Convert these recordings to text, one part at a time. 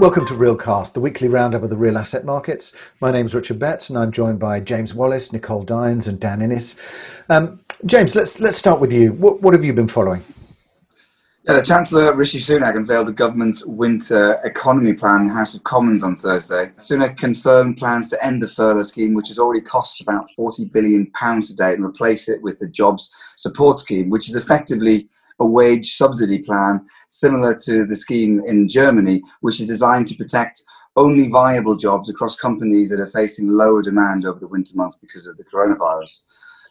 Welcome to Realcast, the weekly roundup of the real asset markets. My name is Richard Betts, and I'm joined by James Wallace, Nicole Dines, and Dan Innes. Um, James, let's let's start with you. What, what have you been following? Yeah, the Chancellor Rishi Sunak unveiled the government's winter economy plan in the House of Commons on Thursday. Sunak confirmed plans to end the furlough scheme, which has already cost about £40 billion a day, and replace it with the Jobs Support Scheme, which is effectively a wage subsidy plan similar to the scheme in Germany, which is designed to protect only viable jobs across companies that are facing lower demand over the winter months because of the coronavirus.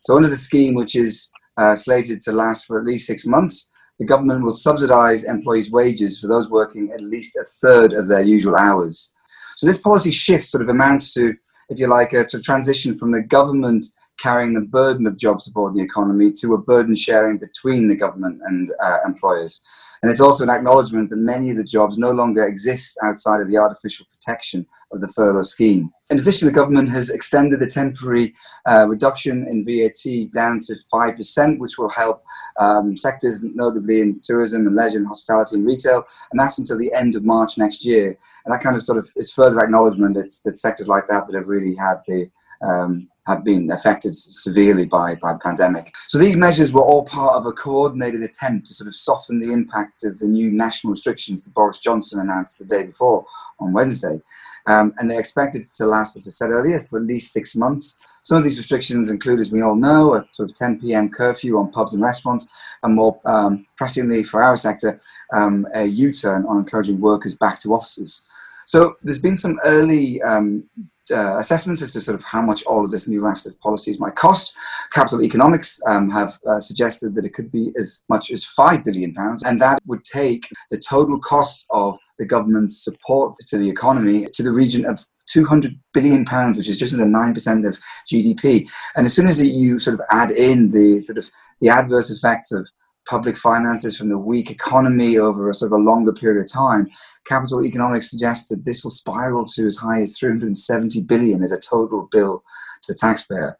So, under the scheme, which is uh, slated to last for at least six months, the government will subsidise employees' wages for those working at least a third of their usual hours. So, this policy shift sort of amounts to, if you like, a, to transition from the government carrying the burden of job support in the economy to a burden sharing between the government and uh, employers. And it's also an acknowledgement that many of the jobs no longer exist outside of the artificial protection of the furlough scheme. In addition, the government has extended the temporary uh, reduction in VAT down to 5%, which will help um, sectors, notably in tourism and leisure and hospitality and retail, and that's until the end of March next year. And that kind of sort of is further acknowledgement that, that sectors like that that have really had the um, have been affected severely by, by the pandemic. So these measures were all part of a coordinated attempt to sort of soften the impact of the new national restrictions that Boris Johnson announced the day before on Wednesday. Um, and they're expected to last, as I said earlier, for at least six months. Some of these restrictions include, as we all know, a sort of 10 p.m. curfew on pubs and restaurants, and more um, pressingly for our sector, um, a U-turn on encouraging workers back to offices. So there's been some early um, uh, assessments as to sort of how much all of this new raft of policies might cost. Capital Economics um, have uh, suggested that it could be as much as five billion pounds, and that would take the total cost of the government's support to the economy to the region of 200 billion pounds, which is just under 9% of GDP. And as soon as you sort of add in the sort of the adverse effects of public finances from the weak economy over a sort of a longer period of time, capital economics suggests that this will spiral to as high as 370 billion as a total bill to the taxpayer.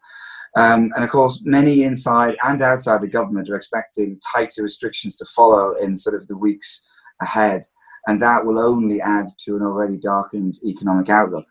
Um, and of course, many inside and outside the government are expecting tighter restrictions to follow in sort of the weeks ahead. And that will only add to an already darkened economic outlook.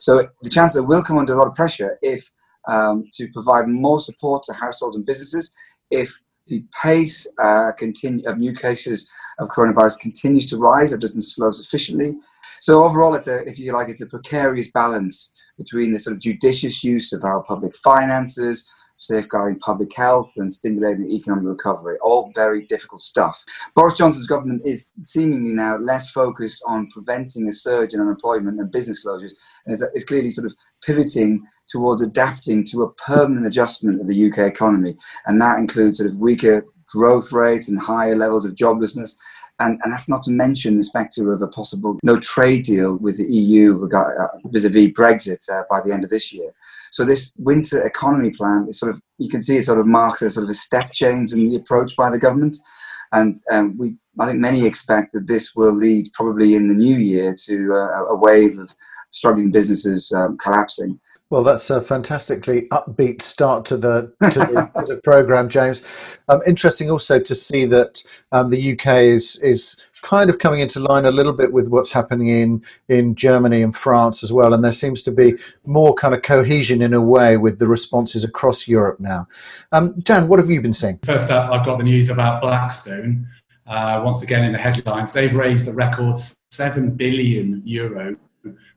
So the Chancellor will come under a lot of pressure if um, to provide more support to households and businesses if the pace uh, continue, of new cases of coronavirus continues to rise. or doesn't slow sufficiently. So overall, it's a, if you like, it's a precarious balance between the sort of judicious use of our public finances, safeguarding public health and stimulating economic recovery. All very difficult stuff. Boris Johnson's government is seemingly now less focused on preventing a surge in unemployment and business closures, and is, clearly sort of pivoting towards adapting to a permanent adjustment of the UK economy. And that includes sort of weaker growth rates and higher levels of joblessness. And, and that's not to mention the spectre of a possible no trade deal with the EU uh, vis-a-vis Brexit uh, by the end of this year. So this winter economy plan is sort of you can see it sort of marks a sort of a step change in the approach by the government, and um, we I think many expect that this will lead probably in the new year to uh, a wave of struggling businesses um, collapsing. Well, that's a fantastically upbeat start to the, to the, to the program, James. Um, interesting also to see that um, the UK is is kind of coming into line a little bit with what's happening in in Germany and France as well, and there seems to be more kind of cohesion in a way with the responses across Europe now. Um, Dan, what have you been seeing? First up, I've got the news about Blackstone. Uh, once again in the headlines, they've raised a record seven billion euro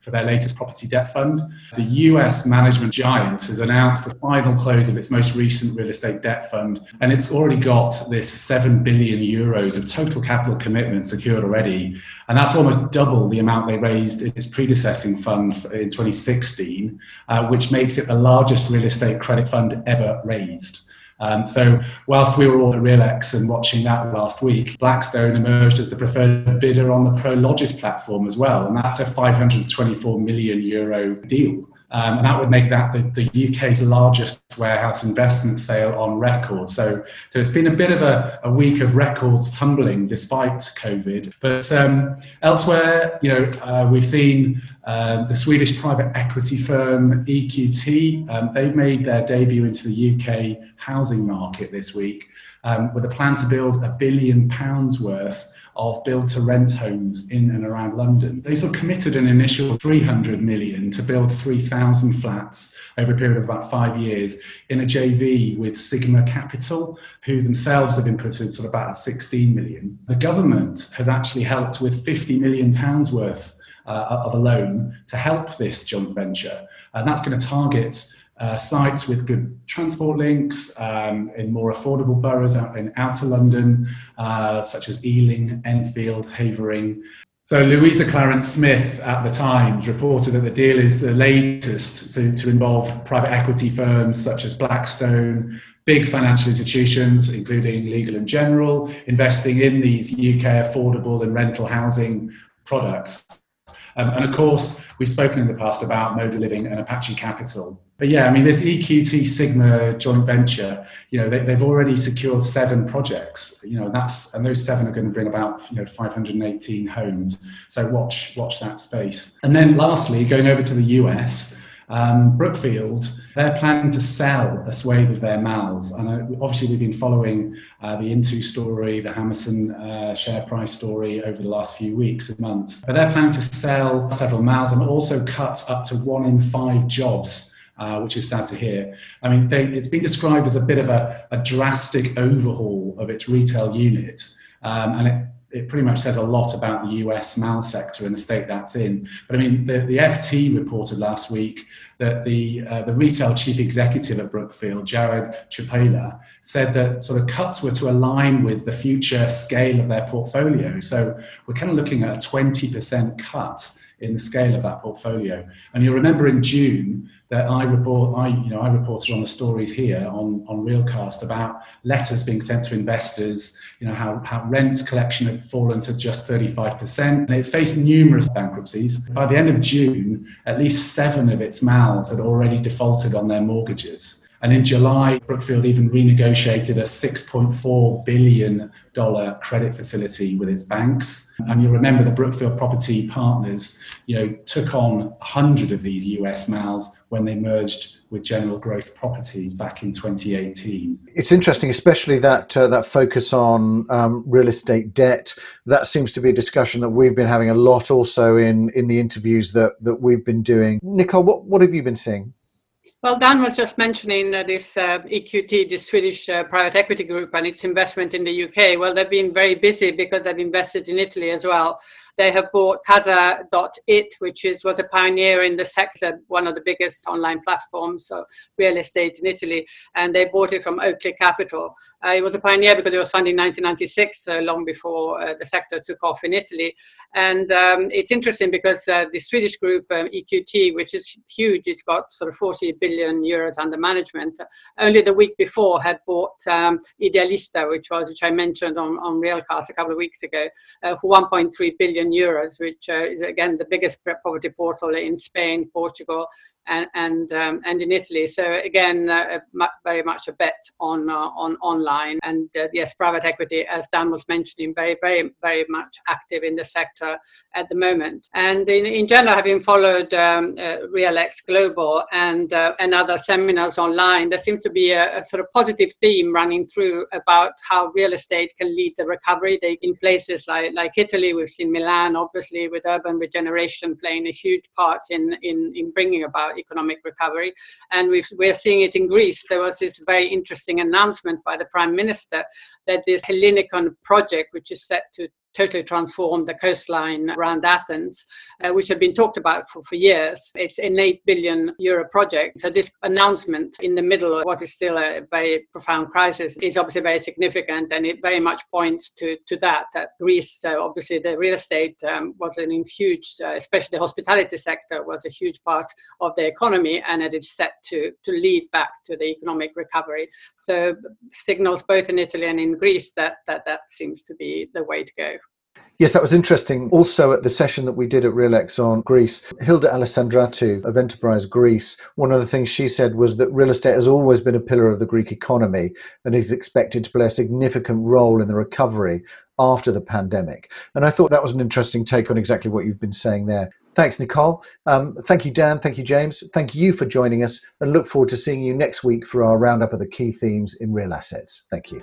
for their latest property debt fund. The US management giant has announced the final close of its most recent real estate debt fund, and it's already got this 7 billion euros of total capital commitment secured already. And that's almost double the amount they raised in its predecessing fund in 2016, uh, which makes it the largest real estate credit fund ever raised. Um, so, whilst we were all at RealX and watching that last week, Blackstone emerged as the preferred bidder on the Prologis platform as well, and that's a 524 million euro deal. Um, and that would make that the, the, UK's largest warehouse investment sale on record. So, so it's been a bit of a, a week of records tumbling despite COVID. But um, elsewhere, you know, uh, we've seen um, the Swedish private equity firm EQT. Um, they made their debut into the UK housing market this week um, with a plan to build a billion pounds worth of build to rent homes in and around London. They sort of committed an initial 300 million to build 3,000 flats over a period of about five years in a JV with Sigma Capital, who themselves have inputted sort of about 16 million. The government has actually helped with 50 million pounds worth uh, of a loan to help this joint venture. And that's going to target uh, sites with good transport links um, in more affordable boroughs out in outer London, uh, such as Ealing, Enfield, Havering. So Louisa Clarence Smith at the Times reported that the deal is the latest to, to involve private equity firms such as Blackstone, big financial institutions, including Legal and General, investing in these UK affordable and rental housing products. Um, and of course, we've spoken in the past about Moda Living and Apache Capital. But yeah, I mean, this EQT Sigma joint venture, you know, they, have already secured seven projects, you know, that's, and those seven are going to bring about, you know, 518 homes. So watch, watch that space. And then lastly, going over to the US, um, Brookfield, they're planning to sell a swathe of their mals. And uh, obviously, we've been following uh, the Intu story, the Hammerson uh, share price story over the last few weeks and months. But they're planning to sell several mals and also cut up to one in five jobs. Uh, which is sad to hear. I mean, they, it's been described as a bit of a, a drastic overhaul of its retail unit, um, and it it pretty much says a lot about the US mal sector and the state that's in. But I mean, the, the FT reported last week that the, uh, the retail chief executive at Brookfield, Jared Chupaila, said that sort of cuts were to align with the future scale of their portfolio. So we're kind of looking at a 20% cut in the scale of that portfolio. And you'll remember in June, that I report, I you know, I reported on the stories here on on Realcast about letters being sent to investors. You know how how rent collection had fallen to just thirty five percent, and it faced numerous bankruptcies. By the end of June, at least seven of its mals had already defaulted on their mortgages. And in July, Brookfield even renegotiated a $6.4 billion credit facility with its banks. And you'll remember the Brookfield Property Partners, you know, took on 100 of these US MALs when they merged with General Growth Properties back in 2018. It's interesting, especially that uh, that focus on um, real estate debt. That seems to be a discussion that we've been having a lot also in, in the interviews that, that we've been doing. Nicole, what, what have you been seeing? Well, Dan was just mentioning uh, this uh, EQT, the Swedish uh, private equity group, and its investment in the UK. Well, they've been very busy because they've invested in Italy as well. They have bought Casa.it, which is was a pioneer in the sector, one of the biggest online platforms of real estate in Italy, and they bought it from Oakley Capital. Uh, it was a pioneer because it was founded in 1996, uh, long before uh, the sector took off in Italy. And um, it's interesting because uh, the Swedish group um, EQT, which is huge, it's got sort of 40 billion euros under management. Only the week before had bought um, Idealista, which was which I mentioned on on Realcast a couple of weeks ago, uh, for 1.3 billion euros, which uh, is again the biggest poverty portal in Spain, Portugal, and and, um, and in Italy. So again, uh, very much a bet on uh, on online. And uh, yes, private equity, as Dan was mentioning, very very very much active in the sector at the moment. And in, in general, having followed um, uh, RealX Global and uh, and other seminars online, there seems to be a, a, sort of positive theme running through about how real estate can lead the recovery. They, in places like like Italy, we've seen Milan, obviously, with urban regeneration playing a huge part in in, in bringing about economic recovery. And we are seeing it in Greece. There was this very interesting announcement by the Prime Minister that this Hellinikon project, which is set to totally transformed the coastline around Athens, uh, which had been talked about for, for years. It's an 8 billion euro project. So this announcement in the middle of what is still a very profound crisis is obviously very significant and it very much points to, to that, that Greece, uh, obviously the real estate um, was a huge, uh, especially the hospitality sector was a huge part of the economy and it is set to, to lead back to the economic recovery. So signals both in Italy and in Greece that, that that seems to be the way to go. Yes, that was interesting. Also, at the session that we did at RealX on Greece, Hilda Alexandratou of Enterprise Greece, one of the things she said was that real estate has always been a pillar of the Greek economy and is expected to play a significant role in the recovery after the pandemic. And I thought that was an interesting take on exactly what you've been saying there. Thanks, Nicole. Um, thank you, Dan. Thank you, James. Thank you for joining us and look forward to seeing you next week for our roundup of the key themes in real assets. Thank you.